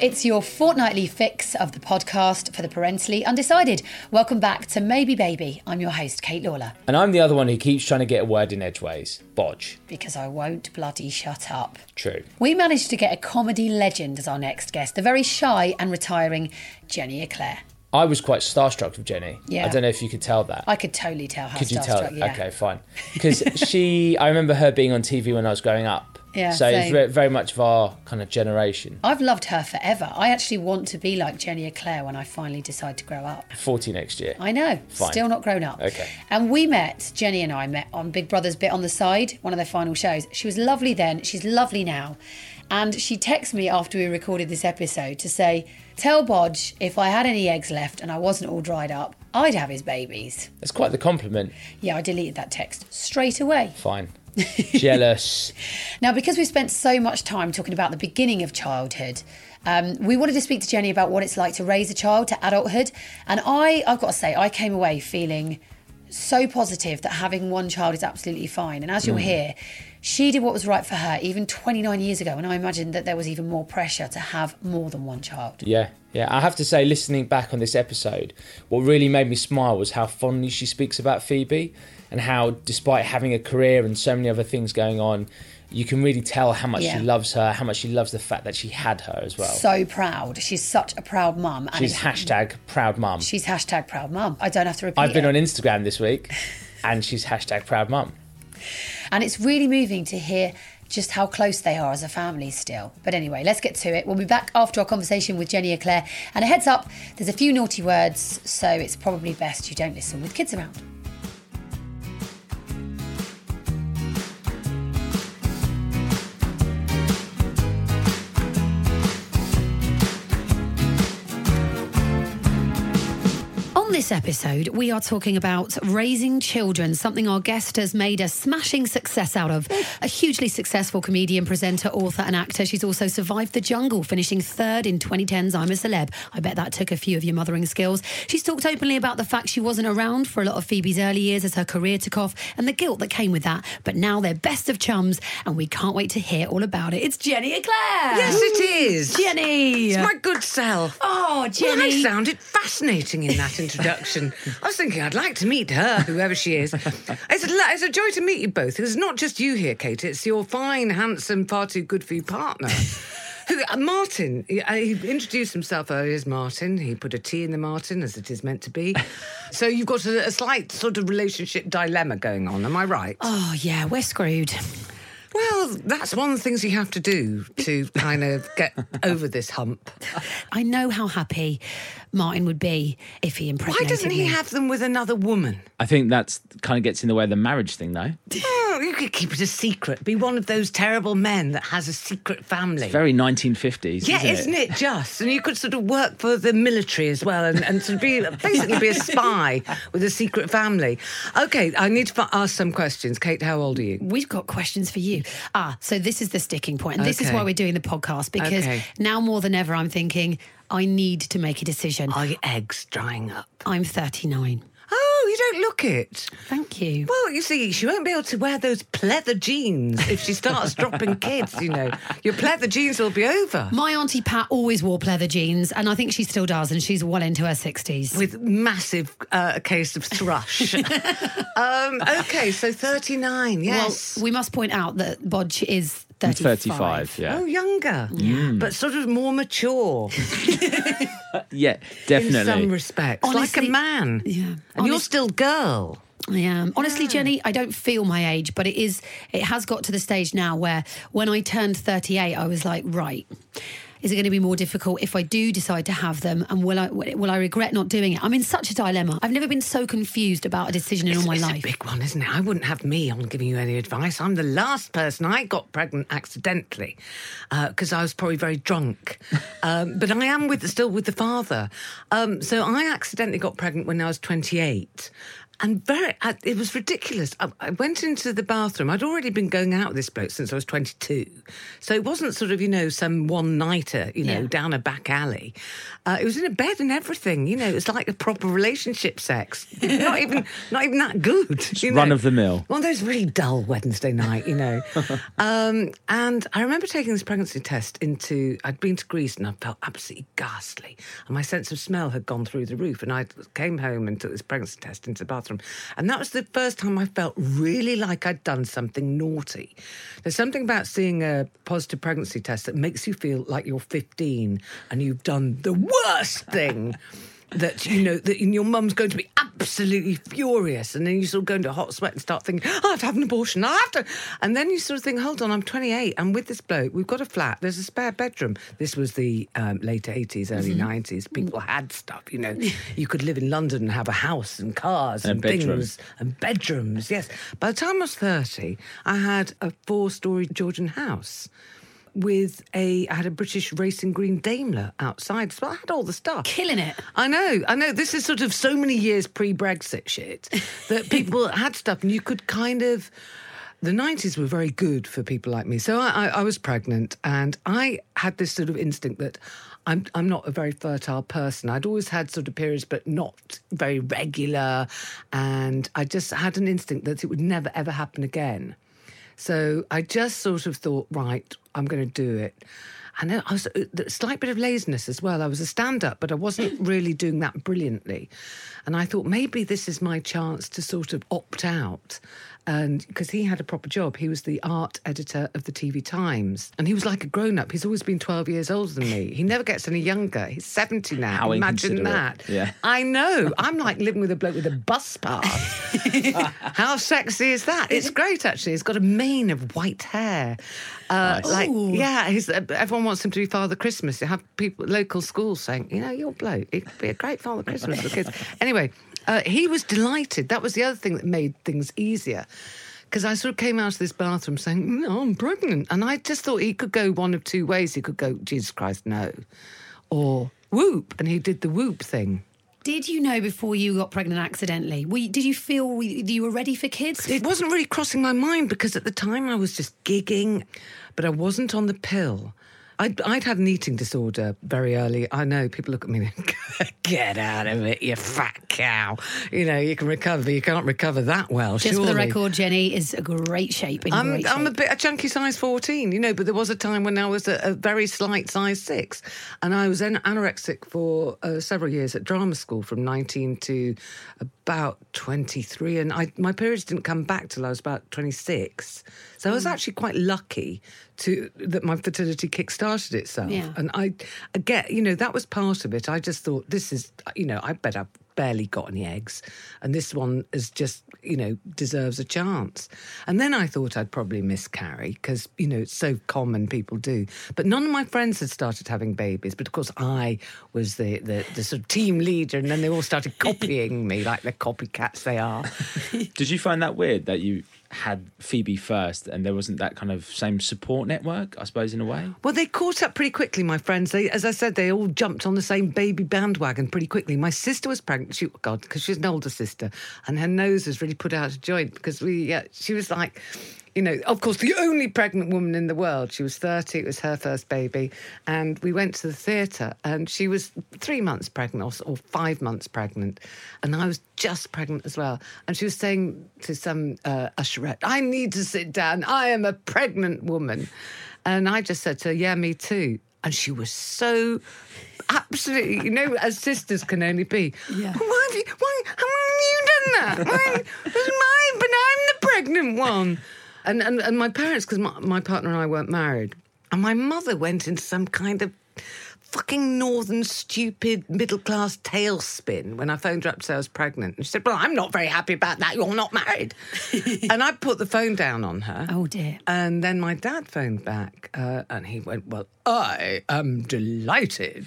It's your fortnightly fix of the podcast for the parentally undecided. Welcome back to Maybe Baby. I'm your host, Kate Lawler, And I'm the other one who keeps trying to get a word in edgeways. Boj. because I won't bloody shut up. True. We managed to get a comedy legend as our next guest, the very shy and retiring Jenny Eclair. I was quite starstruck with Jenny. Yeah. I don't know if you could tell that. I could totally tell how could you tell? yeah. Okay, fine. Because she, I remember her being on TV when I was growing up. Yeah, So it's very much of our kind of generation. I've loved her forever. I actually want to be like Jenny Eclair when I finally decide to grow up. 40 next year. I know, Fine. still not grown up. Okay. And we met, Jenny and I met on Big Brother's bit on the side, one of their final shows. She was lovely then, she's lovely now. And she texted me after we recorded this episode to say, Tell Boj if I had any eggs left and I wasn't all dried up, I'd have his babies. That's quite the compliment. Yeah, I deleted that text straight away. Fine. Jealous. Now, because we've spent so much time talking about the beginning of childhood, um, we wanted to speak to Jenny about what it's like to raise a child to adulthood. And I, I've got to say, I came away feeling so positive that having one child is absolutely fine. And as you'll hear, she did what was right for her even 29 years ago. And I imagine that there was even more pressure to have more than one child. Yeah, yeah. I have to say, listening back on this episode, what really made me smile was how fondly she speaks about Phoebe and how, despite having a career and so many other things going on, you can really tell how much Yeah. she loves her, how much she loves the fact that she had her as well. So proud. She's such a proud mum. She's hashtag proud mum. she's hashtag proud mum. I don't have to repeat I've been it. on Instagram this week, and she's hashtag proud mum. And it's really moving to hear just how close they are as a family still. But anyway, let's get to it. We'll be back after our conversation with Jenny Eclair. And a heads up, there's a few naughty words, so it's probably best you don't listen with kids around. This episode, we are talking about raising children, something our guest has made a smashing success out of. A hugely successful comedian, presenter, author, and actor. She's also survived the jungle, finishing third in 2010's I'm a Celeb. I bet that took a few of your mothering skills. She's talked openly about the fact she wasn't around for a lot of Phoebe's early years as her career took off and the guilt that came with that. But now they're best of chums, and we can't wait to hear all about it. It's Jenny Eclair. Yes, it is. Jenny. It's my good self. Oh, Well, I Jenny. sounded fascinating in that introduction. I was thinking I'd like to meet her, whoever she is. It's a, it's a joy to meet you both. It's not just you here, Kate. It's your fine, handsome, far too good for you partner. Who, uh, Martin, he, uh, he introduced himself earlier as Martin. He put a T in the Martin, as it is meant to be. So you've got a, a slight sort of relationship dilemma going on. Am I right? Oh, yeah, we're screwed. Well, that's one of the things you have to do to kind of get over this hump. I know how happy Martin would be if he impressed. Why doesn't he me. have them with another woman? I think that's kind of gets in the way of the marriage thing, though. Oh, you could keep it a secret. Be one of those terrible men that has a secret family. Very 1950s. yeah, isn't, isn't it? just? And you could sort of work for the military as well, and, and sort of be basically be a spy with a secret family. Okay, I need to ask some questions. Kate, how old are you? We've got questions for you. Ah, so this is the sticking point, and this is why we're doing the podcast because Okay. now more than ever, I'm thinking I need to make a decision. Are your eggs drying up? I'm 39. Oh you don't look it. Thank you. Well, you see, she won't be able to wear those pleather jeans if she starts dropping kids, you know. Your pleather jeans will be over. My auntie Pat always wore pleather jeans, and I think she still does, and she's well into her sixties. With massive uh, case of thrush. um, okay, so 39, yes. Well, we must point out that Boj is 35. 35, yeah. Oh, younger, mm. but sort of more mature Yeah, in definitely. some respects, like a man. Yeah. And you're still girl. I am. Honestly, Jenny, I don't feel my age, but it is it has got to the stage now where when I turned 38, I was like, right, is it going to be more difficult if I do decide to have them and will I will I regret not doing it? I'm in such a dilemma. I've never been so confused about a decision in all my it's life. a big one, isn't it? I wouldn't have me on giving you any advice. I'm the last person. I got pregnant accidentally because I was probably very drunk. Um, but I am with still with the father. Um, so I accidentally got pregnant when I was 28. And very, I, it was ridiculous. I, I went into the bathroom. I'd already been going out with this bloke since I was 22. So it wasn't sort of, you know, some one nighter, you know, Yeah. down a back alley. Uh, it was in a bed and everything, you know, it was like a proper relationship sex. not even, not even that good. you know. run of the mill. One of those really dull Wednesday night, you know. um, and I remember taking this pregnancy test into, I'd been to Greece and I felt absolutely ghastly. And my sense of smell had gone through the roof. And I came home and took this pregnancy test into the bathroom. And that was the first time I felt really like I'd done something naughty. There's something about seeing a positive pregnancy test that makes you feel like you're 15 and you've done the worst thing that you know that your mum's going to be absolutely furious, and then you sort of go into a hot sweat and start thinking, "Oh, I have to have an abortion. I have to," and then you sort of think, "Hold on, I'm 28. I'm with this bloke. We've got a flat. There's a spare bedroom." This was the um, late 80s, early 90s. People had stuff. You know, you could live in London and have a house and cars And and, things and bedrooms. Yes. By the time I was 30, I had a four-story Georgian house. With a, I had a British racing green Daimler outside, so I had all the stuff. Killing it. I know, I know. This is sort of so many years pre-Brexit shit that people had stuff, and you could kind of. The nineties were very good for people like me. So I, I, I was pregnant, and I had this sort of instinct that I'm I'm not a very fertile person. I'd always had sort of periods, but not very regular, and I just had an instinct that it would never ever happen again. So I just sort of thought, right, I'm going to do it. And I was uh, a slight bit of laziness as well. I was a stand up, but I wasn't really doing that brilliantly. And I thought maybe this is my chance to sort of opt out. And because he had a proper job, he was the art editor of the TV Times. And he was like a grown up. He's always been 12 years older than me. He never gets any younger. He's 70 now. How Imagine that. Yeah. I know. I'm like living with a bloke with a bus pass. How sexy is that? It's great, actually. He's got a mane of white hair. Uh, Nice. Like, Ooh. yeah, he's, uh, everyone wants him to be Father Christmas. You have people, local schools saying, you know, you're bloke. He could be a great Father Christmas for kids. Anyway, uh, he was delighted. That was the other thing that made things easier. Because I sort of came out of this bathroom saying, no, I'm pregnant. And I just thought he could go one of two ways. He could go, Jesus Christ, no. Or whoop. And he did the whoop thing. Did you know before you got pregnant accidentally? Were you, did you feel you were ready for kids? It wasn't really crossing my mind because at the time I was just gigging, but I wasn't on the pill. I'd, I'd had an eating disorder very early. I know people look at me and go, get out of it, you fat cow. You know, you can recover, you can't recover that well, Just for the record, Jenny is a great shape. I'm, great I'm a bit a chunky size 14, you know, but there was a time when I was a, a very slight size six. And I was an anorexic for uh, several years at drama school from 19 to about 23. And I, my periods didn't come back till I was about 26. So I Mm. was actually quite lucky to that my fertility kick-started itself. Yeah. And I, I get, you know, that was part of it. I just thought, this is, you know, I bet I've barely got any eggs. And this one is just, you know, deserves a chance. And then I thought I'd probably miscarry because, you know, it's so common people do. But none of my friends had started having babies. But of course, I was the, the, the sort of team leader. And then they all started copying me like the copycats they are. Did you find that weird that you had Phoebe first and there wasn't that kind of same support network, I suppose, in a way? Well, they caught up pretty quickly, my friends. They, as I said, they all jumped on the same baby bandwagon pretty quickly. My sister was pregnant. She, oh God, because she's an older sister, and her nose was really put out of joint because we. yeah, she was like, you know, of course, the only pregnant woman in the world. She was 30, it was her first baby. And we went to the theatre, and she was three months pregnant or, or five months pregnant. And I was just pregnant as well. And she was saying to some uh, usherette, I need to sit down. I am a pregnant woman. And I just said to her, Yeah, me too. And she was so absolutely, you know, as sisters can only be. Yeah. Why have you, why, how have you done that? Why, mine, but I'm the pregnant one. And, and, and my parents, because my, my partner and I weren't married, and my mother went into some kind of fucking northern stupid middle class tailspin when I phoned her up to say I was pregnant. And she said, Well, I'm not very happy about that. You're not married. and I put the phone down on her. Oh dear. And then my dad phoned back uh, and he went, Well, I am delighted.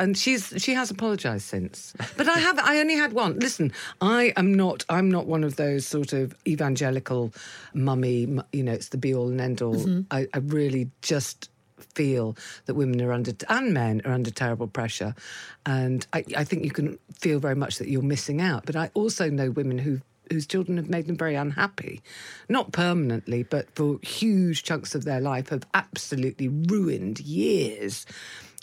And she's she has apologised since, but I have I only had one. Listen, I am not I'm not one of those sort of evangelical mummy. You know, it's the be all and end all. Mm-hmm. I, I really just feel that women are under and men are under terrible pressure, and I, I think you can feel very much that you're missing out. But I also know women who whose children have made them very unhappy, not permanently, but for huge chunks of their life have absolutely ruined years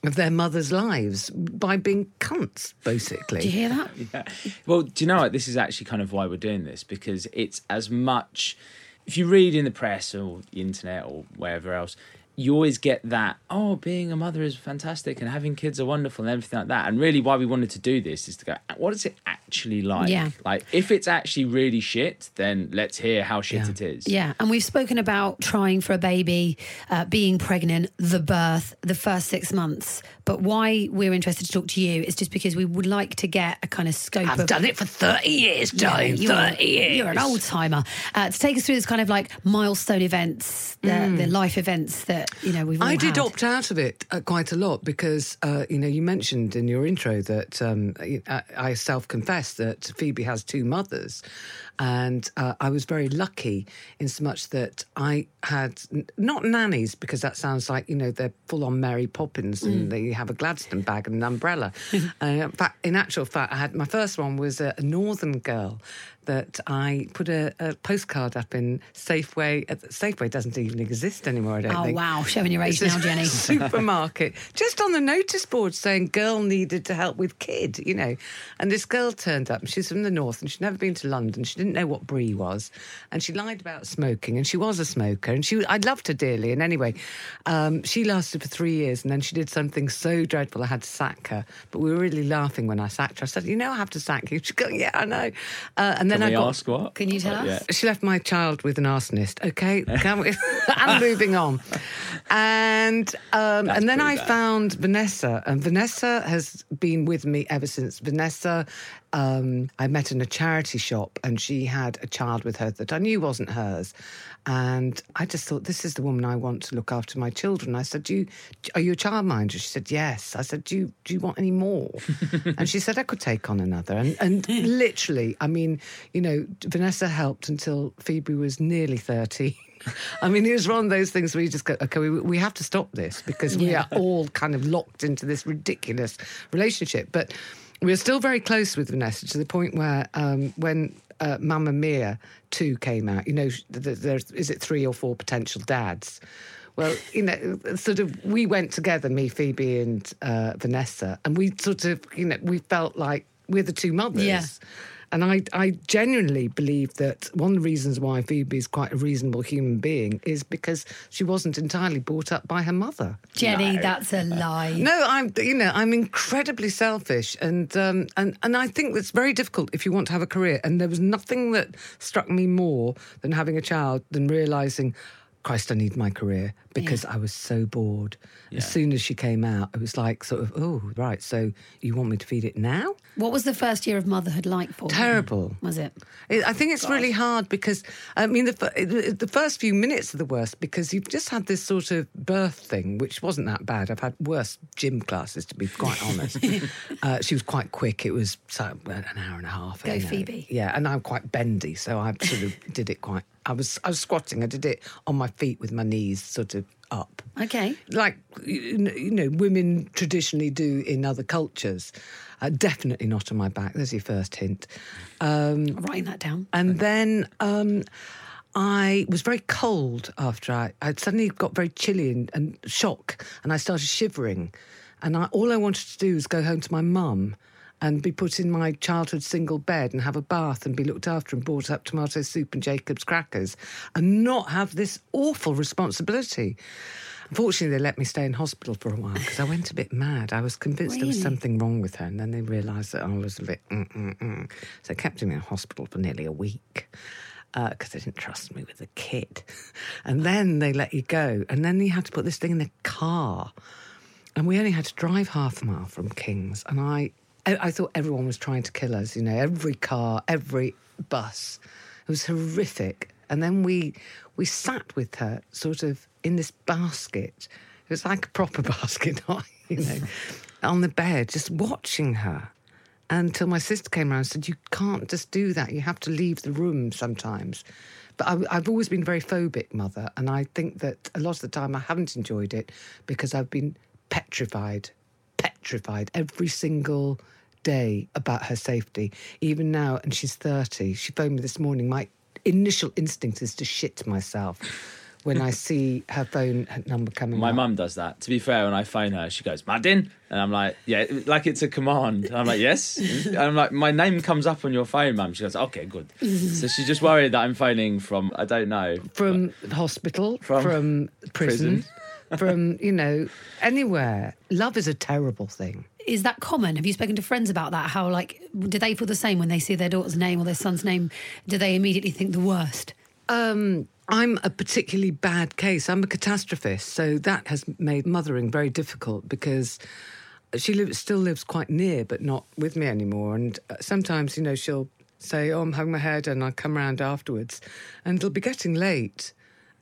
of their mothers' lives by being cunts, basically. Do you hear that? Yeah. Well, do you know what? This is actually kind of why we're doing this because it's as much. If you read in the press or the internet or wherever else, you always get that. Oh, being a mother is fantastic and having kids are wonderful and everything like that. And really, why we wanted to do this is to go. What is it actually like? Yeah. Like, if it's actually really shit, then let's hear how shit Yeah. it is. Yeah, and we've spoken about trying for a baby, uh, being pregnant, the birth, the first six months. But why we're interested to talk to you is just because we would like to get a kind of scope I've of. done it for 30 years, Yeah, you're, 30 years. you're an old timer. Uh, to take us through this kind of like milestone events, the, the life events that you know we've. I did had. opt out of it uh, quite a lot because, uh, you know, you mentioned in your intro that um, I, I self confess that Phoebe has two mothers. And uh, I was very lucky in so much that I had n- not nannies, because that sounds like, you know, they're full on Mary Poppins and they have a Gladstone bag and an umbrella. uh, in, fact, in actual fact, I had my first one was a, a northern girl that I put a, a postcard up in Safeway. uh, Safeway doesn't even exist anymore, I don't Oh think. wow, showing your age now, a Jenny. supermarket, just on the notice board saying girl needed to help with kid, you know. And this girl turned up, and she's from the north, and she'd never been to London. She didn't know what brie was, and she lied about smoking, and she was a smoker, and she I loved her dearly. And anyway, um, she lasted for three years, and then she did something so dreadful I had to sack her. But we were really laughing when I sacked her. I said, "You know, I have to sack you." She go, "Yeah, I know." Uh, and then Can I we got ask what? Can you tell Uh, us? yeah. she left my child with an arsonist. Okay, Can we? and moving on. And um, and then I bad. found Vanessa, and Vanessa has been with me ever since. Vanessa, um, I met in a charity shop, and she had a child with her that I knew wasn't hers. And I just thought, this is the woman I want to look after my children. I said, do you, "Are you a childminder?" She said, "Yes." I said, "Do you do you want any more?" and she said, "I could take on another." And and literally, I mean, you know, Vanessa helped until Phoebe was nearly thirty. I mean, it was one of those things where you just go, okay, we, we have to stop this because we are all kind of locked into this ridiculous relationship. But we're still very close with Vanessa to the point where um, when uh, Mamma Mia 2 came out, you know, th- th- there's, is it three or four potential dads? Well, you know, sort of, we went together, me, Phoebe, and uh, Vanessa, and we sort of, you know, we felt like we're the two mothers. Yeah. And I, I genuinely believe that one of the reasons why Phoebe is quite a reasonable human being is because she wasn't entirely brought up by her mother. Jenny, that's a lie. No, I'm, you know, I'm incredibly selfish, and um, and and I think it's very difficult if you want to have a career. And there was nothing that struck me more than having a child than realizing, Christ, I need my career because I was so bored. Yeah. As soon as she came out, it was like sort of, oh, right. So you want me to feed it now? What was the first year of motherhood like for you? Terrible. Was it? It- I think it's really hard because I mean the the first few minutes are the worst because you've just had this sort of birth thing, which wasn't that bad. I've had worse gym classes to be quite honest. uh, she was quite quick. It was so, an hour and a half. Go you know. Phoebe. Yeah, and I'm quite bendy, so I sort of did it quite. I was I was squatting. I did it on my feet with my knees sort of up Okay. like you know, women traditionally do in other cultures. Uh, definitely not on my back. There's your first hint. Um, I'm writing that down. and then um, I was very cold after I, I suddenly got very chilly and, and shock, and I started shivering. And I, all I wanted to do was go home to my mum and be put in my childhood single bed and have a bath and be looked after and brought up tomato soup and Jacob's crackers and not have this awful responsibility. Unfortunately, they let me stay in hospital for a while because I went a bit mad. I was convinced there was something wrong with her, and then they realised that I was a bit. Mm-mm-mm. So they kept me in hospital for nearly a week uh, because they didn't trust me with the kid. And then they let you go, and then you had to put this thing in the car, and we only had to drive half a mile from Kings, and I. I thought everyone was trying to kill us, you know, every car, every bus. It was horrific. And then we we sat with her sort of in this basket. It was like a proper basket, you know, on the bed, just watching her until my sister came around and said, You can't just do that. You have to leave the room sometimes. But I, I've always been very phobic, mother. And I think that a lot of the time I haven't enjoyed it because I've been petrified, petrified every single day about her safety. Even now, and she's 30, she phoned me this morning. My initial instinct is to shit myself when I see her phone number coming My up. mum does that. To be fair, when I phone her, she goes, Martin. And I'm like, yeah, like it's a command. And I'm like, yes. And I'm like, my name comes up on your phone, mum. She goes, okay, good. so she's just worried that I'm phoning from, I don't know. from uh, hospital, From from, prison, prison. From, you know, anywhere. Love is a terrible thing. Is that common? Have you spoken to friends about that? How, like, do they feel the same when they see their daughter's name or their son's name? Do they immediately think the worst? Um, I'm a particularly bad case. I'm a catastrophist, so that has made mothering very difficult because she lives, still lives quite near, but not with me anymore. And uh, sometimes, you know, she'll say, "Oh, I'm having my hair done." I'll come round afterwards, and it'll be getting late.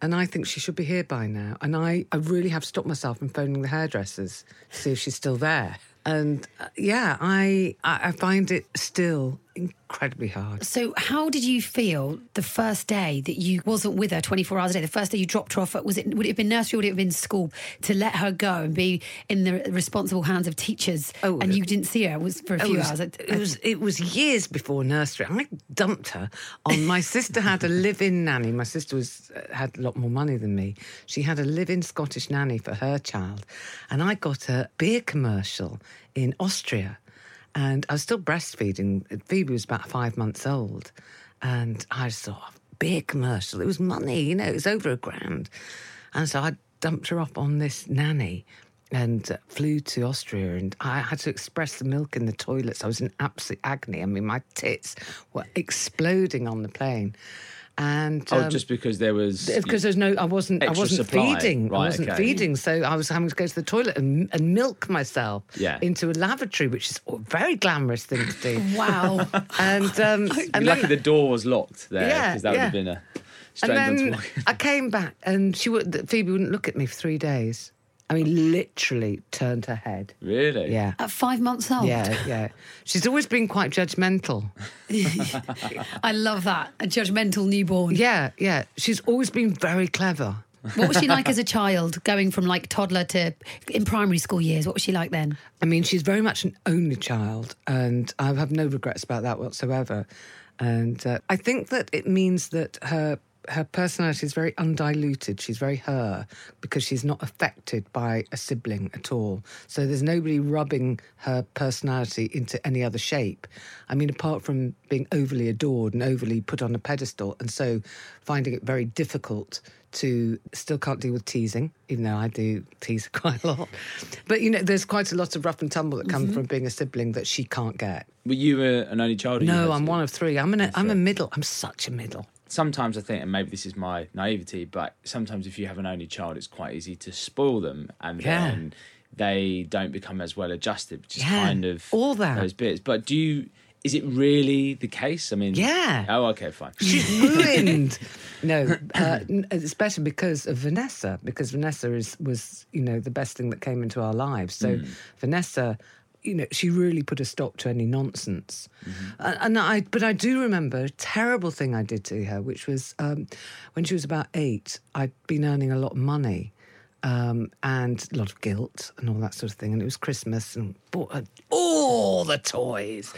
And I think she should be here by now. And I, I really have stopped myself from phoning the hairdressers to see if she's still there. And uh, yeah, I, I I find it still incredibly hard. So, how did you feel the first day that you wasn't with her 24 hours a day? The first day you dropped her off, was it would it have been nursery or would it have been school to let her go and be in the responsible hands of teachers? Oh, and you didn't see her was for a It few was, hours. it was it was years before nursery. I dumped her on. My sister had a live-in nanny. My sister was uh, had a lot more money than me. She had a live-in Scottish nanny for her child, and I got a beer commercial in Austria, and I was still breastfeeding. Phoebe was about five months old, and I just thought beer commercial. It was money, you know. It was over a grand, and so I dumped her off on this nanny and uh, flew to Austria. And I had to express the milk in the toilets. I was in absolute agony. I mean, my tits were exploding on the plane. And Oh, um, just because there was. because there's no, I wasn't, I wasn't supply. feeding. Right, I wasn't okay. feeding, so I was having to go to the toilet and, and milk myself Yeah. into a lavatory, which is a very glamorous thing to do. wow. and um, You're and lucky then- the door was locked there Yeah, because that would have been a and strange one to then. I came back, and she would Phoebe wouldn't look at me for three days. I mean, literally turned her head. Really? Yeah. At five months old. Yeah, yeah. She's always been quite judgmental. I love that. A judgmental newborn. Yeah, yeah. She's always been very clever. What was she like as a child, going from like toddler to in primary school years? What was she like then? I mean, she's very much an only child, and I have no regrets about that whatsoever. And uh, I think that it means that her her personality is very undiluted. She's very her because she's not affected by a sibling at all. So there's nobody rubbing her personality into any other shape. I mean, apart from being overly adored and overly put on a pedestal, and so finding it very difficult to still can't deal with teasing, even though I do tease quite a lot. But you know, there's quite a lot of rough and tumble that comes from being a sibling that she can't get. Were you uh, an only child? No, I'm one of three. I'm an, I'm a middle. I'm such a middle. Sometimes I think, and maybe this is my naivety, but sometimes if you have an only child, it's quite easy to spoil them, and Yeah. then they don't become as well adjusted, which is Yeah, kind of all that. those bits. But do you? Is it really the case? I mean, Yeah. Oh, okay, fine. She's ruined. no, uh, n- it's better because of Vanessa. Because Vanessa is was you know the best thing that came into our lives. So Vanessa, you know, she really put a stop to any nonsense. Uh, and I, but I do remember a terrible thing I did to her, which was um, when she was about eight. I'd been earning a lot of money. Um, and a lot of guilt and all that sort of thing. And it was Christmas and bought her all the toys.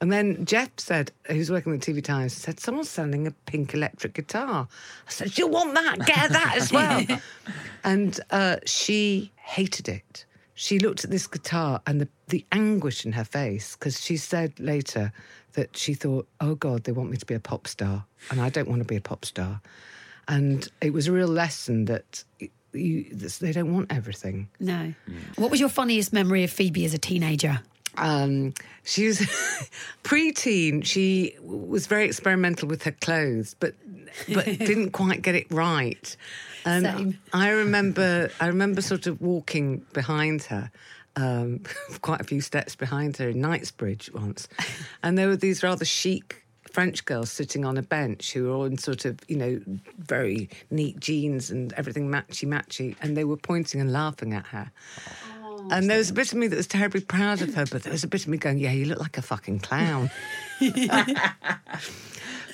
And then Jeff said, who's working at the TV Times, said, someone's selling a pink electric guitar. I said, you want that? Get her that as well. and uh, she hated it. She looked at this guitar and the, the anguish in her face, because she said later that she thought, oh God, they want me to be a pop star, and I don't want to be a pop star. And it was a real lesson that you, they don't want everything. No. What was your funniest memory of Phoebe as a teenager? um, she was pre-teen. She was very experimental with her clothes, but but didn't quite get it right. And Same. I remember, I remember sort of walking behind her. Um, quite a few steps behind her in Knightsbridge once, and there were these rather chic French girls sitting on a bench who were all in sort of, you know, very neat jeans and everything matchy matchy, and they were pointing and laughing at her. And there was a bit of me that was terribly proud of her, but there was a bit of me going, "Yeah, you look like a fucking clown."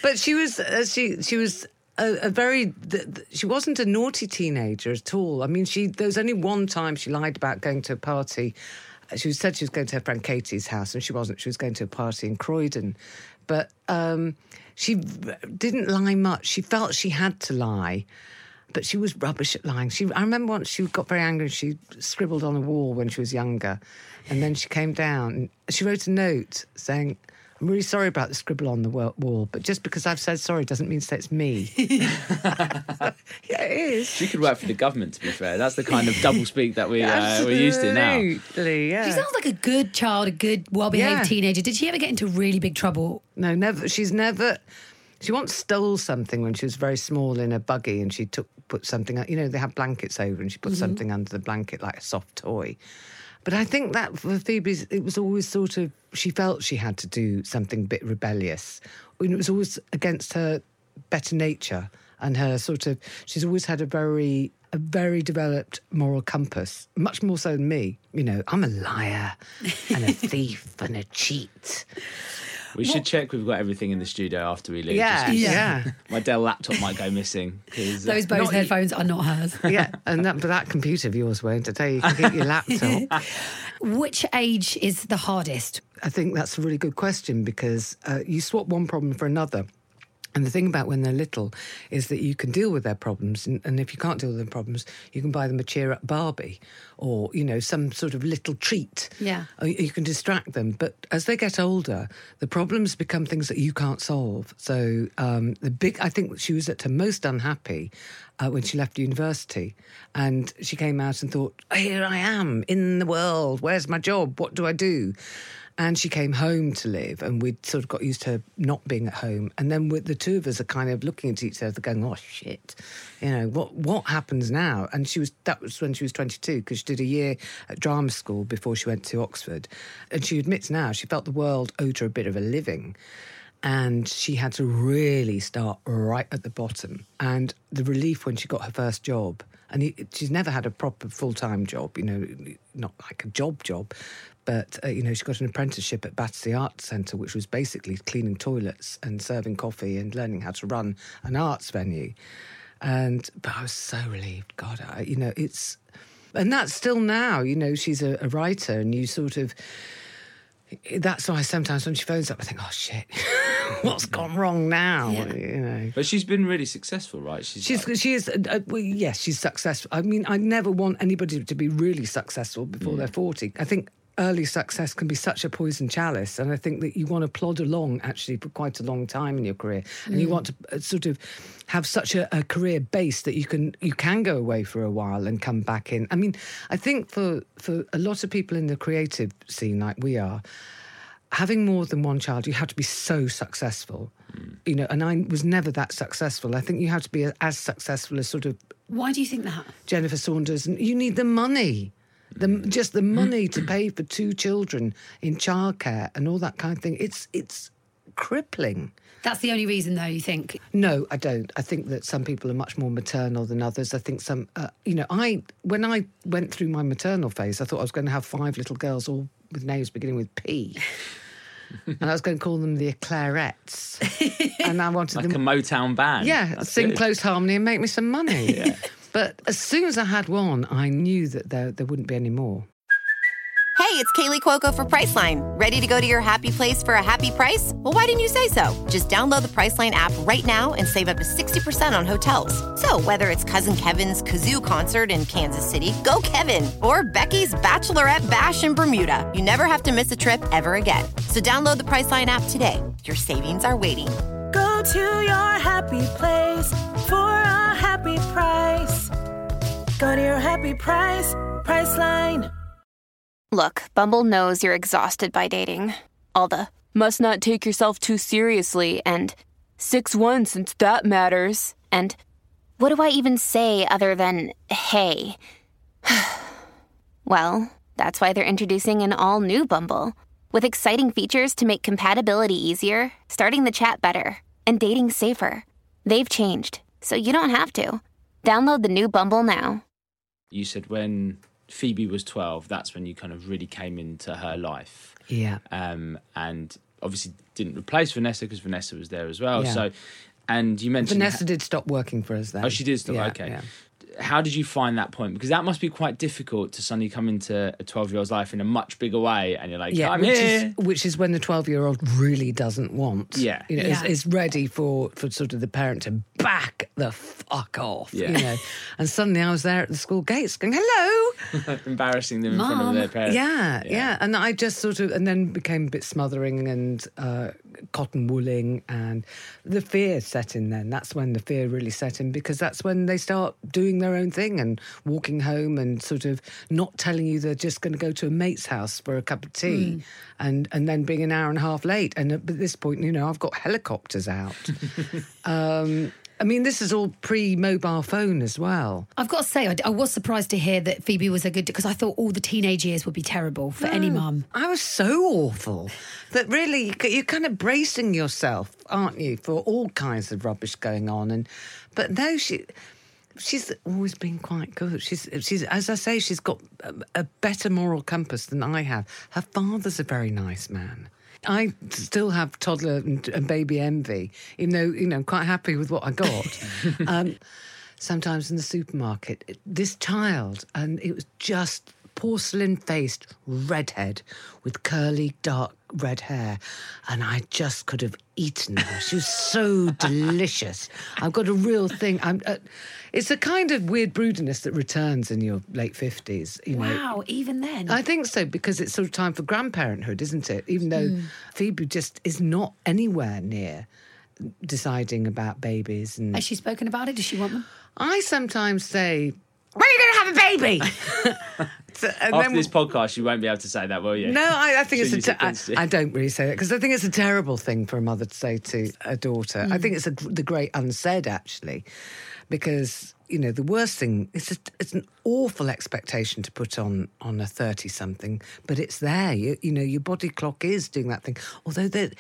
but she was, uh, she she was a, a very, th- th- she wasn't a naughty teenager at all. I mean, she there was only one time she lied about going to a party. She said she was going to her friend Katie's house, and she wasn't. She was going to a party in Croydon, but um, she didn't lie much. She felt she had to lie but she was rubbish at lying. She, I remember once she got very angry. And she scribbled on a wall when she was younger, and then she came down. She wrote a note saying, "I'm really sorry about the scribble on the wall, but just because I've said sorry doesn't mean to say it's me." yeah, it is. She could work for the government, to be fair. That's the kind of double speak that we, uh, we're used to now. Absolutely, yeah. She sounds like a good child, a good, well behaved Yeah. teenager. Did she ever get into really big trouble? No, never. She's never. She once stole something when she was very small in a buggy, and she took put something. You know, they have blankets over, and she put something under the blanket like a soft toy. But I think that for Phoebe's, it was always sort of she felt she had to do something a bit rebellious. I mean, it was always against her better nature and her sort of. She's always had a very a very developed moral compass, much more so than me. You know, I'm a liar and a thief and a cheat. We should check we've got everything in the studio after we leave. Yeah, just 'cause yeah. My Dell laptop might go missing. 'cause, uh, Those Bose Not- headphones are not hers. yeah, and that, but that computer of yours won't. I tell you, you can keep your laptop. Which age is the hardest? I think that's a really good question because uh, you swap one problem for another. And the thing about when they're little is that you can deal with their problems, and, and if you can't deal with their problems, you can buy them a cheer up Barbie, or you know some sort of little treat. Yeah. Or you can distract them. But as they get older, the problems become things that you can't solve. So um, the big, I think she was at her most unhappy uh, when she left university, and she came out and thought, "Here I am in the world. Where's my job? What do I do?" And she came home to live, and we'd sort of got used to her not being at home. And then the two of us are kind of looking at each other, going, "Oh shit, you know what? What happens now?" And she was that was when she was twenty two because she did a year at drama school before she went to Oxford, and she admits now she felt the world owed her a bit of a living. And she had to really start right at the bottom. And the relief when she got her first job, and it, she's never had a proper full time job, you know, not like a job job, but uh, you know, she got an apprenticeship at Battersea Arts Centre, which was basically cleaning toilets and serving coffee and learning how to run an arts venue. And but I was so relieved. God, I, you know, it's and that's still now. You know, she's a, a writer, and you sort of. That's why sometimes when she phones up, I think, "Oh shit, what's gone wrong now?" Yeah. You know. But she's been really successful, right? She's, She's like- she is uh, uh, well, yes she's successful. I mean I never want anybody to be really successful before they're forty. I think early success can be such a poison chalice, and I think that you want to plod along actually for quite a long time in your career, and you want to uh, sort of have such a, a career base that you can you can go away for a while and come back in. I mean I think for for a lot of people in the creative scene like we are having more than one child, you have to be so successful. You know, and I was never that successful. I think you have to be as successful as sort of Why do you think that? Jennifer Saunders, and you need the money. The, just the money to pay for two children in childcare and all that kind of thing. It's it's crippling. That's the only reason, though, you think. No, I don't. I think that some people are much more maternal than others. I think some, uh, you know, I when I went through my maternal phase, I thought I was going to have five little girls, all with names beginning with P, and I was going to call them the Eclairettes, and I wanted like them, a Motown band. yeah, That's sing good. close harmony and make me some money. But as soon as I had one, I knew that there there wouldn't be any more. Hey, Hey, it's Kaley Cuoco for Priceline. Ready to go to your happy place for a happy price? Well, why didn't you say so? Just download the Priceline app right now and save up to 60% on hotels. So, whether it's Cousin Kevin's Kazoo concert in Kansas City, go Kevin, or Becky's Bachelorette Bash in Bermuda, you never have to miss a trip ever again. So, download the Priceline app today. Your savings are waiting. Go to your happy place for a happy price. Go to your happy price, Priceline. Look, Bumble knows you're exhausted by dating. All the must not take yourself too seriously and 6 1 since that matters. And what do I even say other than hey? well, that's why they're introducing an all new Bumble with exciting features to make compatibility easier, starting the chat better, and dating safer. They've changed, so you don't have to. Download the new Bumble now. You said when Phoebe was 12, that's when you kind of really came into her life. Yeah. Um, and obviously didn't replace Vanessa because Vanessa was there as well. Yeah. So, and you mentioned Vanessa did stop working for us then. Oh, she did stop. Yeah, okay. yeah. How did you find that point? Because that must be quite difficult to suddenly come into a 12 year old's life in a much bigger way. And you're like, Yeah, I'm which here. is which is when the twelve year old really doesn't want. Yeah. you know, Yeah. Is, is ready for for sort of the parent to back the fuck off. Yeah. you know. And suddenly I was there at the school gates going, "Hello." Embarrassing them in front of their parents. Yeah, yeah, And I just sort of, and then became a bit smothering and uh, cotton wooling, and the fear set in then. That's when the fear really set in because that's when they start doing their own thing and walking home and sort of not telling you they're just going to go to a mate's house for a cup of tea and, and then being an hour and a half late. And at this point, you know, I've got helicopters out. um, I mean, this is all pre mobile phone as well. I've got to say, I, I was surprised to hear that Phoebe was a good because I thought all the teenage years would be terrible for any mum. I was so awful that really you- you're kind of bracing yourself, aren't you, for all kinds of rubbish going on. And but no, she she's always been quite good. She's she's as I say, she's got a, a better moral compass than I have. Her father's a very nice man. I still have toddler and, and baby envy, even though you know I'm quite happy with what I got. um, sometimes in the supermarket, this child, and it was just porcelain faced redhead with curly dark red hair and i just could have eaten her she was so delicious i've got a real thing i'm uh, it's a kind of weird broodiness that returns in your late 50s you know Wow, even then. I think so because it's sort of time for grandparenthood, isn't it? Even though Phoebe just is not anywhere near deciding about babies, and Has she spoken about it? Does she want them? I sometimes say, "When are you going to have a baby?" And After then- this podcast, you won't be able to say that, will you? no, I, I think it's a use it te- against you. I, I don't really say that because I think it's a terrible thing for a mother to say to a daughter. I think it's a, the great unsaid actually, because you know the worst thing it's just, it's an awful expectation to put on on a thirty something, but it's there. You you know your body clock is doing that thing. Although that.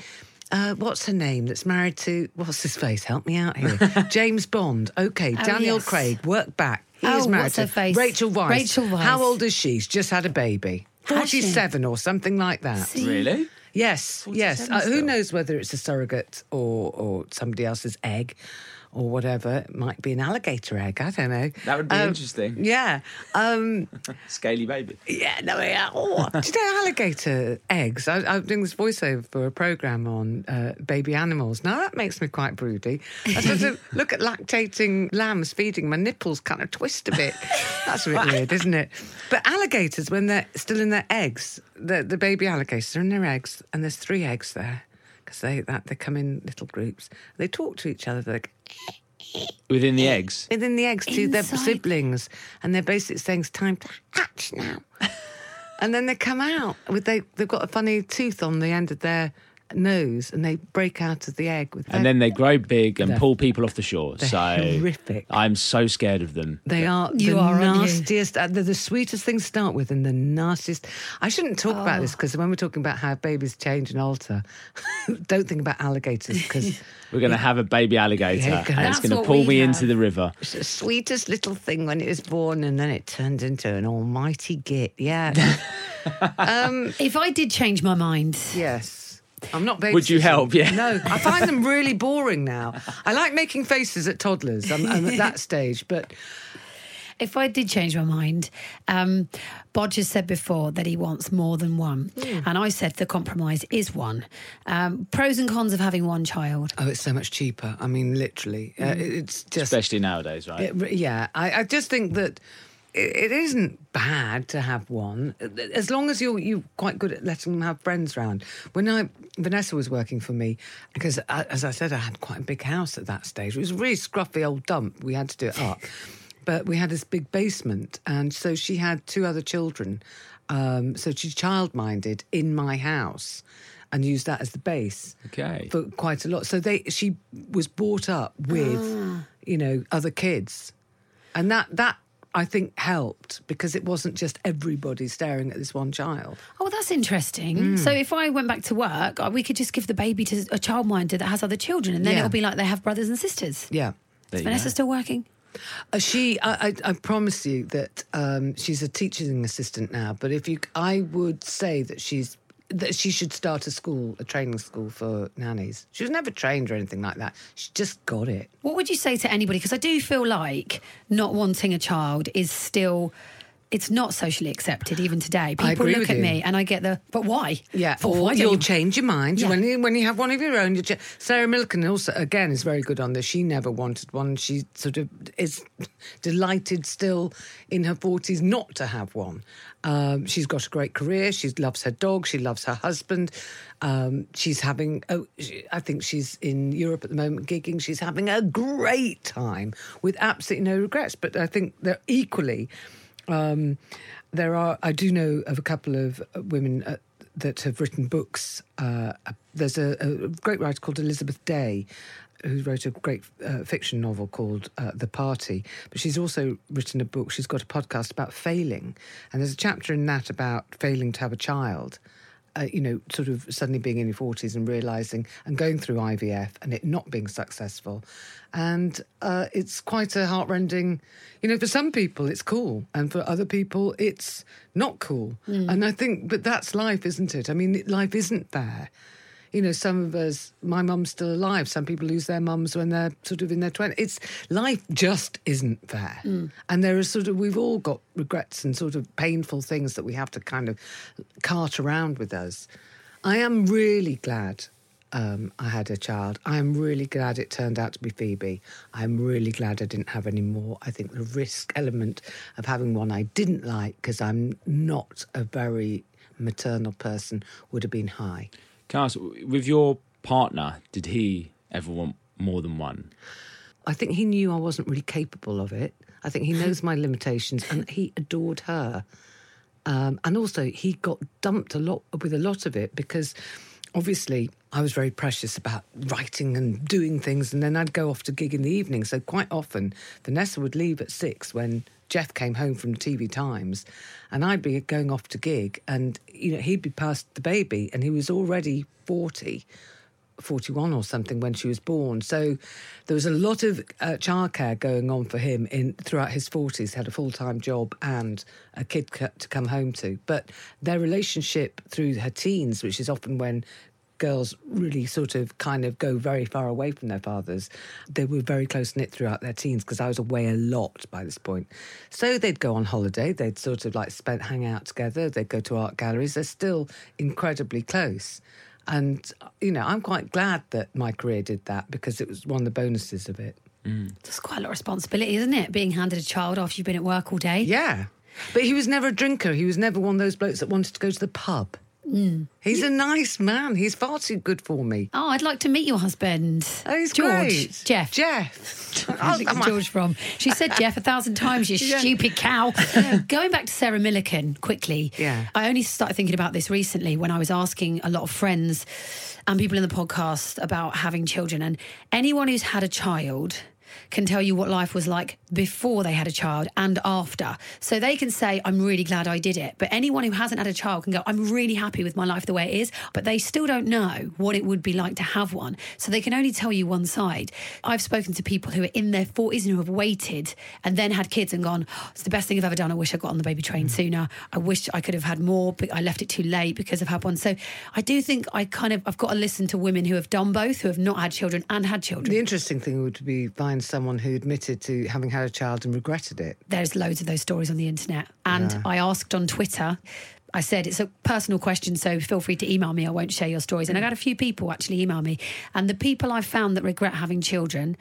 Uh, what's her name? That's married to what's his face? Help me out here. James Bond. Okay, Daniel yes. Craig. Work back. He Oh, is married what's to her face? Rachel Weisz. Rachel Weisz. How old is she? She's just had a baby. 47 or something like that. Really? Yes, yes. Uh, who knows whether it's a surrogate or, or somebody else's egg or whatever? It might be an alligator egg. I don't know. That would be Um, interesting. Yeah. Um, Scaly baby. yeah, no, yeah. Oh, do you know alligator eggs? I, I'm doing this voiceover for a program on uh, baby animals. Now that makes me quite broody. I sort of look at lactating lambs feeding, my nipples kind of twist a bit. That's a bit weird, isn't it? But alligators, when they're still in their eggs, the, the baby alligators are in their eggs, and there's three eggs there because they that they come in little groups. They talk to each other. They're like, Within the eggs. within the eggs to their Inside. siblings, and they're basically saying it's time to hatch now. and then they come out with they they've got a funny tooth on the end of their nose, and they break out of the egg with. And then they grow big and They're- pull people off the shore. they're So horrific. I'm so scared of them. They are You the are, aren't you? nastiest. Uh, they're the sweetest things to start with, and the nastiest. I shouldn't talk about Oh. this because when we're talking about how babies change and alter, don't think about alligators because We're going to have a baby alligator Yeah, and it's going to pull me have. into the river. it's the sweetest little thing when it was born, and then it turned into an almighty git. Yeah. If I did change my mind, Yes. I'm not babysitting. Would you help? Yeah. No, I find them really boring now. I like making faces at toddlers. I'm, I'm at that stage, but if I did change my mind, um, Boj has said before that he wants more than one, and I said the compromise is one. Um, pros and cons of having one child. Oh, it's so much cheaper. I mean, literally, uh, it's just Especially nowadays, right? It yeah, I, I just think that it, it isn't bad to have one as long as you're you quite good at letting them have friends round. When I Vanessa was working for me, because I, as I said, I had quite a big house at that stage. It was a really scruffy old dump. We had to do it up, but we had this big basement, and so she had two other children. Um, so she childminded in my house. And used that as the base Okay. for quite a lot. So they she was brought up with, you know, other kids, and that that I think helped because it wasn't just everybody staring at this one child. Oh, that's interesting. Hmm. So if I went back to work, uh, we could just give the baby to a childminder that has other children, and then Yeah. it'll be like they have brothers and sisters. Yeah. Is you Vanessa go. still working? Uh, she, I, I, I promise you that um, she's a teaching assistant now. But if you, I would say that she's that she should start a school, a training school for nannies. She was never trained or anything like that. She just got it. What would you say to anybody? Because I do feel like not wanting a child is still. It's not socially accepted even today. People look at you. me and I get the, but why? Yeah, But or why you'll you- change your mind Yeah. when you when you have one of your own. You ch- Sarah Millican also again is very good on this. She never wanted one. She sort of is delighted still in her forties not to have one. Um, she's got a great career. She loves her dog. She loves her husband. Um, she's having. Oh, she, I think she's in Europe at the moment gigging. She's having a great time with absolutely no regrets. But I think they're equally. Um, there are, I do know of a couple of uh, women uh, that have written books. Uh, uh, there's a, a great writer called Elizabeth Day who wrote a great uh, fiction novel called uh, The Party, but she's also written a book. She's got a podcast about failing, and there's a chapter in that about failing to have a child. Uh, you know, sort of suddenly being in your 40s and realizing and going through IVF and it not being successful. And uh, it's quite a heartrending, you know, for some people it's cool and for other people it's not cool. And I think, but that's life, isn't it? I mean, life isn't fair. You know, some of us, my mum's still alive. Some people lose their mums when they're sort of in their 20s. It's life just isn't fair. And there are sort of, we've all got regrets and sort of painful things that we have to kind of cart around with us. I am really glad um, I had a child. I'm really glad it turned out to be Phoebe. I'm really glad I didn't have any more. I think the risk element of having one I didn't like, because I'm not a very maternal person, would have been high. Can I ask, with your partner, did he ever want more than one? I think he knew I wasn't really capable of it. I think he knows my limitations and he adored her. Um, and also, he got dumped a lot with a lot of it because obviously I was very precious about writing and doing things. And then I'd go off to gig in the evening. So, quite often, Vanessa would leave at six when Jeff came home from TV Times and I'd be going off to gig. And, you know, he'd be past the baby and he was already 40. 41 or something when she was born. So there was a lot of uh, childcare going on for him in throughout his 40s. He had a full time job and a kid c- to come home to. But their relationship through her teens, which is often when girls really sort of kind of go very far away from their fathers. They were very close knit throughout their teens because I was away a lot by this point. So they'd go on holiday, they'd sort of like spend hang out together, they'd go to art galleries. They're still incredibly close. And you know, I'm quite glad that my career did that because it was one of the bonuses of it. Mm. It's quite a lot of responsibility, isn't it? Being handed a child after you've been at work all day. Yeah. But he was never a drinker. He was never one of those blokes that wanted to go to the pub. Mm. He's a nice man. He's far too good for me. Oh, I'd like to meet your husband. Oh, he's George. great. Jeff. Jeff. Where's Oh. George from? She said Jeff a thousand times, you Yeah. stupid cow. Going back to Sarah Millican quickly. Yeah. I only started thinking about this recently when I was asking a lot of friends and people in the podcast about having children. And anyone who's had a child can tell you what life was like before they had a child and after. So they can say, I'm really glad I did it. But anyone who hasn't had a child can go, I'm really happy with my life the way it is. But they still don't know what it would be like to have one. So they can only tell you one side. I've spoken to people who are in their 40s and who have waited and then had kids and gone, "Oh, it's the best thing I've ever done. I wish I got on the baby train mm. sooner. I wish I could have had more, but I left it too late because I've had one. So I do think I kind of, I've got to listen to women who have done both, who have not had children and had children. The interesting thing would be find find someone who admitted to having had a child and regretted it. There's loads of those stories on the internet. And I asked on Twitter, I said it's a personal question, so feel free to email me. I won't share your stories. And I got a few people actually email me. And the people I've found that regret having children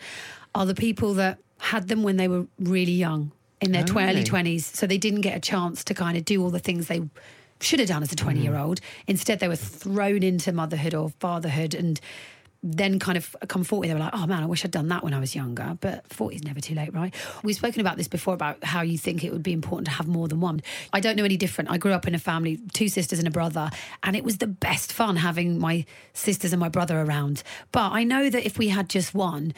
are the people that had them when they were really young, in their Oh, tw- early 20s. So they didn't get a chance to kind of do all the things they should have done as a 20 year old. Hmm. Instead, they were thrown into motherhood or fatherhood and then kind of come 40 they were like oh man i wish i'd done that when i was younger but 40 is never too late right we've spoken about this before about how you think it would be important to have more than one i don't know any different i grew up in a family two sisters and a brother and it was the best fun having my sisters and my brother around but i know that if we had just one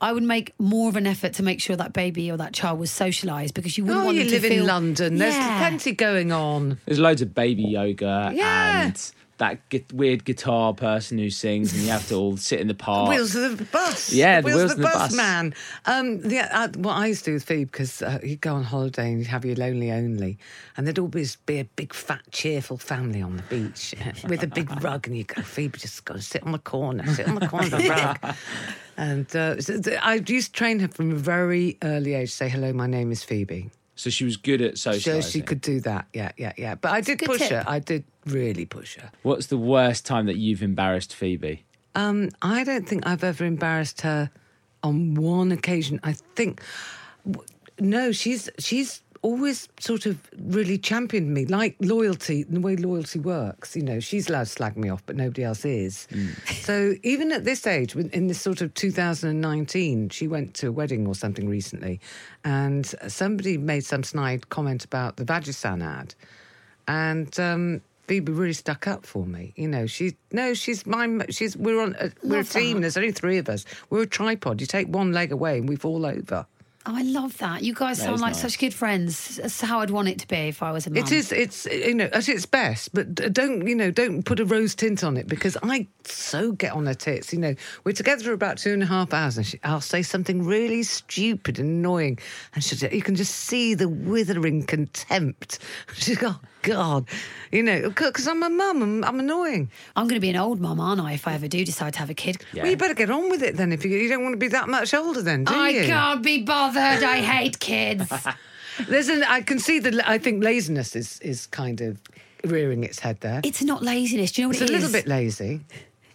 I would make more of an effort to make sure that baby or that child was socialised because you wouldn't Oh, want you them live feel in London. There's Yeah. plenty going on. There's loads of baby yoga Yeah. and that gu- weird guitar person who sings, and you have to all sit in the park. Wheels of the bus. Yeah, the wheels, wheels of of the the bus, bus. man. Um, yeah, uh, what I used to do with Phoebe because uh, you'd go on holiday and you'd have your lonely only, and there'd always be a big fat cheerful family on the beach with a big rug, and you go, Phoebe, just go sit on the corner, sit on the corner of the rug. And uh, so th- I used to train her from a very early age. Say hello, my name is Phoebe. so she was good at socializing. So she could do that. Yeah, yeah, yeah. But I did push tip. her. I did really push her. What's the worst time that you've embarrassed Phoebe? Um, I don't think I've ever embarrassed her on one occasion. I think no, she's she's always sort of really championed me, like loyalty, the way loyalty works. You know, she's allowed to slag me off, but nobody else is. So even at this age, in this sort of 2019, she went to a wedding or something recently, and somebody made some snide comment about the Vagisan ad, and. Um, Phoebe really stuck up for me. You know, she's no, she's my. She's we're on. Uh, a, we're a team. that. There's only three of us. We're a tripod. You take one leg away, and we fall over. Oh, I love that. You guys That sound like nice. such good friends. That's how I'd want it to be if I was a mum. It is. It's you know at its best, but don't you know? Don't put a rose tint on it because I so get on her tits. You know, we're together for about two and a half hours, and she, I'll say something really stupid and annoying, and she you can just see the withering contempt. She's go, oh God, you know, because I'm a mum. I'm, I'm annoying. I'm going to be an old mum, aren't I, if I ever do decide to have a kid? Yeah. Well, you better get on with it then. If you, you don't want to be that much older, then do I you? can't be bothered. I hate kids. There's an. I can see that. I think laziness is is kind of rearing its head there. it's not laziness. Do you know what It's It's a it little bit lazy.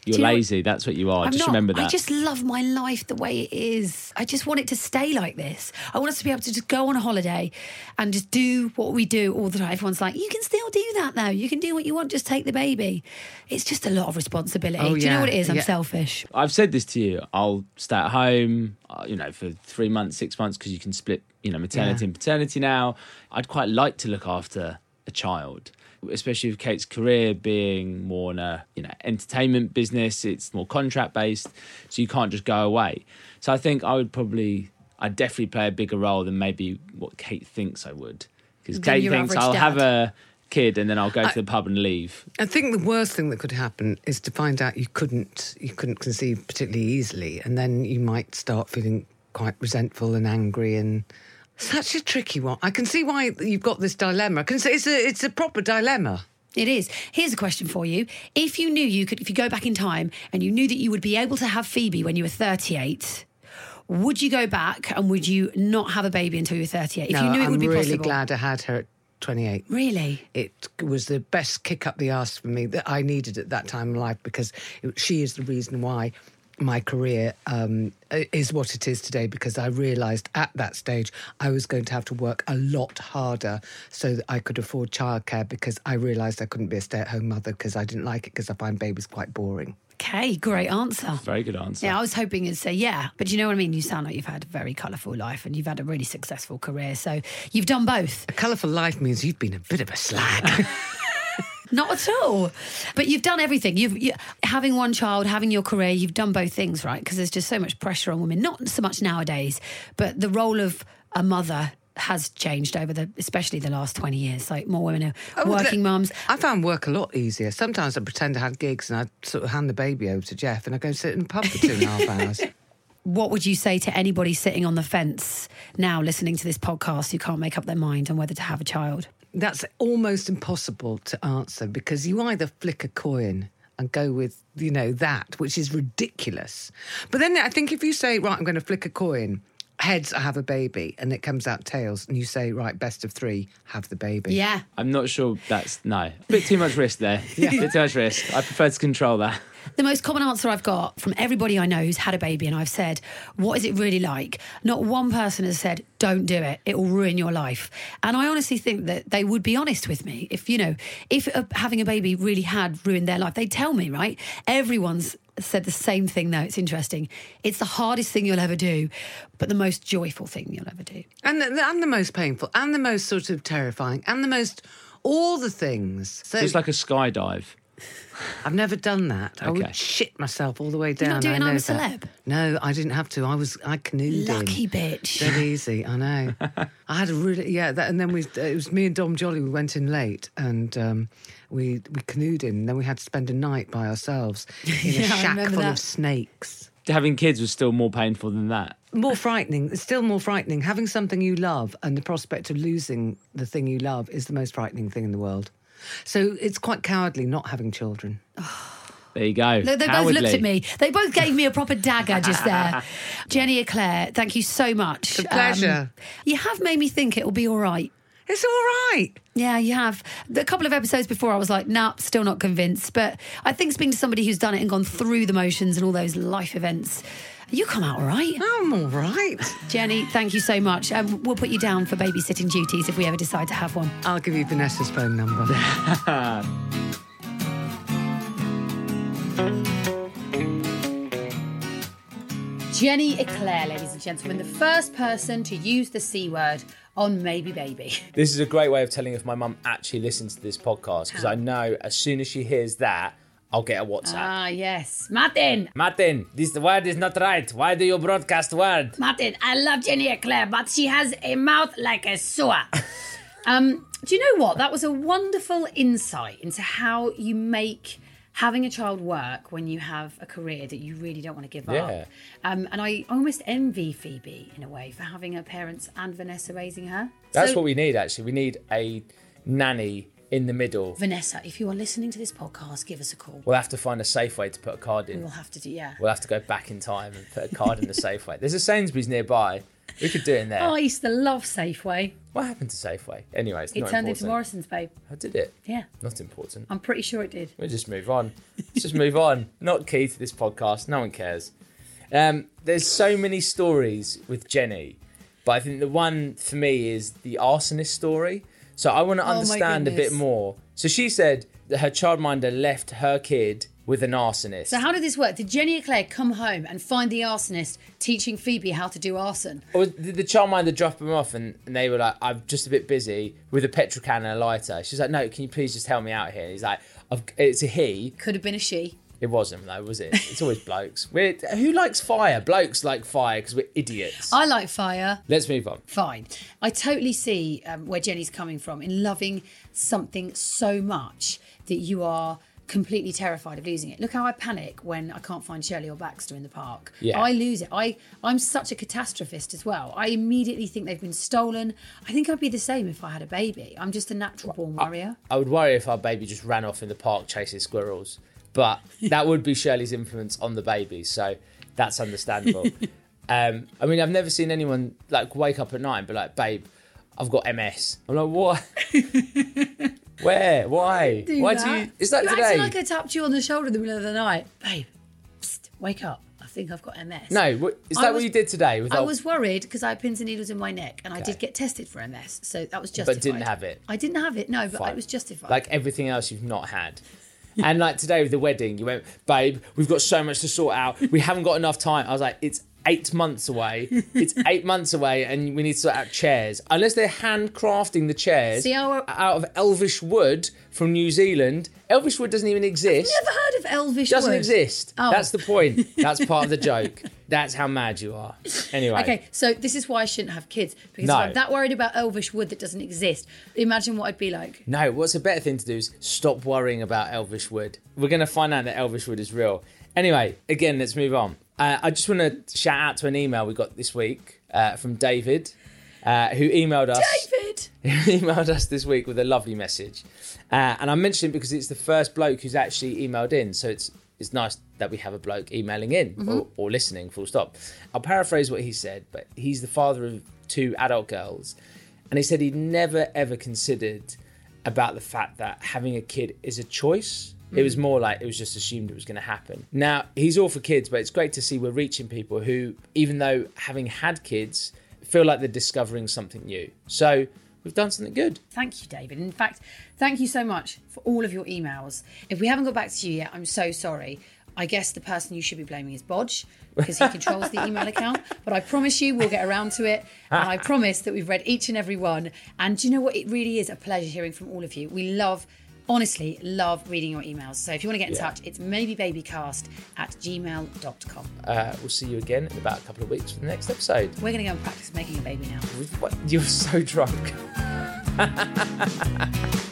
You're you know- lazy. That's what you are. I'm just not. remember that. I just love my life the way it is. I just want it to stay like this. I want us to be able to just go on a holiday and just do what we do all the time. Everyone's like, you can still do that though. You can do what you want. Just take the baby. It's just a lot of responsibility. Oh, do you know what it is? I'm yeah. selfish. I've said this to you. I'll stay at home, uh, you know, for three months, six months, because you can split, you know, maternity Yeah. and paternity now. I'd quite like to look after a child, especially with Kate's career being more in a, you know, entertainment business. It's more contract based, so you can't just go away. So I think I would probably, I'd definitely play a bigger role than maybe what Kate thinks I would, because Kate thinks I'll have a kid and then I'll go to the pub and leave. I think the worst thing that could happen is to find out you couldn't you couldn't conceive particularly easily, and then you might start feeling quite resentful and angry and. Such a tricky one. I can see why you've got this dilemma. I can see it's a it's a proper dilemma. It is. Here's a question for you. If you knew you could, if you go back in time and you knew that you would be able to have Phoebe when you were 38, would you go back and would you not have a baby until you were 38? If no, you knew it I'm would be really possible. glad I had her at 28. Really? It was the best kick up the arse for me that I needed at that time in life because it, she is the reason why my career um, is what it is today because I realised at that stage I was going to have to work a lot harder so that I could afford childcare because I realised I couldn't be a stay at home mother because I didn't like it because I find babies quite boring. Okay, great answer. Very good answer. Yeah, I was hoping you'd say yeah, but you know what I mean. You sound like you've had a very colourful life and you've had a really successful career. So you've done both. A colourful life means you've been a bit of a slag. Not at all. But you've done everything. You've you, having one child, having your career. You've done both things, right? Because there's just so much pressure on women. Not so much nowadays, but the role of a mother has changed over the, especially the last twenty years. Like more women are Oh, working look, mums. I found work a lot easier. Sometimes I pretend I had gigs and I'd sort of hand the baby over to Jeff and I go sit in the pub for two and a half hours. What would you say to anybody sitting on the fence now, listening to this podcast, who can't make up their mind on whether to have a child? That's almost impossible to answer because you either flick a coin and go with, you know, that, which is ridiculous. But then I think if you say, right, I'm going to flick a coin heads, I have a baby, and it comes out tails, and you say, right, best of three, have the baby. Yeah. I'm not sure that's no. A bit too much risk there. Yeah. bit too much risk. I prefer to control that. The most common answer I've got from everybody I know who's had a baby, and I've said, What is it really like? Not one person has said, Don't do it. It will ruin your life. And I honestly think that they would be honest with me. If, you know, if uh, having a baby really had ruined their life, they'd tell me, right? Everyone's said the same thing, though. It's interesting. It's the hardest thing you'll ever do, but the most joyful thing you'll ever do. And the, and the most painful, and the most sort of terrifying, and the most all the things. So It's like a skydive. I've never done that. I Okay. would shit myself all the way down. you down. not do it I in I'm know a that. Celeb? No, I didn't have to. I was I canoed in. Lucky bitch. Dead easy, I know. I had a really yeah, that, and then we it was me and Dom Jolly. We went in late and um, we we canoed in. And then we had to spend a night by ourselves in a Yeah, I shack full that. of snakes. Having kids was still more painful than that. More frightening. It's still more frightening. Having something you love and the prospect of losing the thing you love is the most frightening thing in the world. So it's quite cowardly not having children. There you go. Look, they both looked at me. They both gave me a proper dagger just there. Jenny Eclair, thank you so much. Um, It's a pleasure. you have made me think it will be all right. It's all right. Yeah, you have. A couple of episodes before, I was like, nah, still not convinced. But I think speaking to somebody who's done it and gone through the motions and all those life events, you come out all right. I'm all right. Jenny, thank you so much. Um, we'll put you down for babysitting duties if we ever decide to have one. I'll give you Vanessa's phone number. Jenny Eclair, ladies and gentlemen, the first person to use the C word on Maybe Baby. This is a great way of telling if my mum actually listens to this podcast because I know as soon as she hears that, I'll get a WhatsApp. Ah, yes. Martin, Martin, this word is not right. Why do you broadcast word? Martin, I love Jenny Eclair, but she has a mouth like a sewer. um, do you know what? That was a wonderful insight into how you make having a child work when you have a career that you really don't want to give Yeah. up. Um, and I almost envy Phoebe in a way for having her parents and Vanessa raising her. That's So- what we need actually. We need a nanny in the middle. Vanessa, if you are listening to this podcast, give us a call. We'll have to find a safe way to put a card in. We'll have to do, yeah. We'll have to go back in time and put a card in the Safeway. There's a Sainsbury's nearby. We could do it in there. Oh, I used to love Safeway. What happened to Safeway? Anyway, it's It not turned into. Morrisons, babe. How did it? Yeah, Not important. I'm pretty sure it did. We'll just move on. Let's just move on. Not key to this podcast. No one cares. Um, there's so many stories with Jenny, but I think the one for me is the arsonist story. So I want to Oh understand a bit more. So she said that her childminder left her kid with an arsonist. So how did this work? Did Jenny Eclair come home and find the arsonist teaching Phoebe how to do arson? Or did the childminder drop him off and, and they were like, I'm just a bit busy with a petrol can and a lighter. She's like, no, can you please just help me out here? And he's like, I've, it's a he. Could have been a she. It wasn't though, was it? It's always blokes. We're, who likes fire? Blokes like fire because we're idiots. I like fire. Let's move on. Fine. I totally see um, where Jenny's coming from in loving something so much that you are completely terrified of losing it. Look how I panic when I can't find Shirley or Baxter in the park. Yeah. I lose it. I I'm such a catastrophist as well. I immediately think they've been stolen. I think I'd be the same if I had a baby. I'm just a natural born warrior. I would worry if our baby just ran off in the park chasing squirrels, but that would be Shirley's influence on the baby, so that's understandable. um, I mean, I've never seen anyone like wake up at night and be like, "Babe, I've got MS." I'm like, "What? Where? Why? Do Why that. do you?" Is that you today? like I tapped you on the shoulder in the middle of the night, babe. Psst, wake up. I think I've got MS. no, what, is I that was- what you did today? With I was worried because I had pins and needles in my neck, and I did get tested for MS, so that was justified. But didn't have it? I didn't have it. No, but Fine. it was justified. like everything else you've not had. and like today with the wedding, you went, babe, we've got so much to sort out. We haven't got enough time. I was like, it's eight months away. It's eight months away, and we need to sort out chairs. Unless they're handcrafting the chairs See how- out of elvish wood from New Zealand. Elvish wood doesn't even exist. I've never heard of elvish Wood. doesn't exist. Oh. That's the point. That's part of the joke. That's how mad you are. Anyway. Okay, so this is why I shouldn't have kids because No. if I'm that worried about elvish wood that doesn't exist, imagine what I'd be like. No, what's a better thing to do is stop worrying about Elvish Wood. We're going to find out that Elvish Wood is real. Anyway, again, let's move on. Uh, I just want to shout out to an email we got this week uh, from David. uh, who emailed us. David! who emailed us this week with a lovely message. Uh, and I mentioned it because it's the first bloke who's actually emailed in. So it's it's nice that we have a bloke emailing in or, mm-hmm. or listening, full stop. I'll paraphrase what he said, but he's the father of two adult girls. And he said he'd never ever considered about the fact that having a kid is a choice. It was mm. more like it was just assumed it was going to happen. Now, he's all for kids, but it's great to see we're reaching people who, even though having had kids, feel like they're discovering something new. So we've done something good. Thank you, David. In fact, thank you so much for all of your emails. If we haven't got back to you yet, I'm so sorry. I guess the person you should be blaming is Boj because he controls the email account. But I promise you, we'll get around to it. And I promise that we've read each and every one. And do you know what? It really is a pleasure hearing from all of you. We love, honestly, love reading your emails. So if you want to get in Yeah. touch, it's maybebabycast at gmail.com. Uh, we'll see you again in about a couple of weeks for the next episode. We're going to go and practice making a baby now. What? You're so drunk.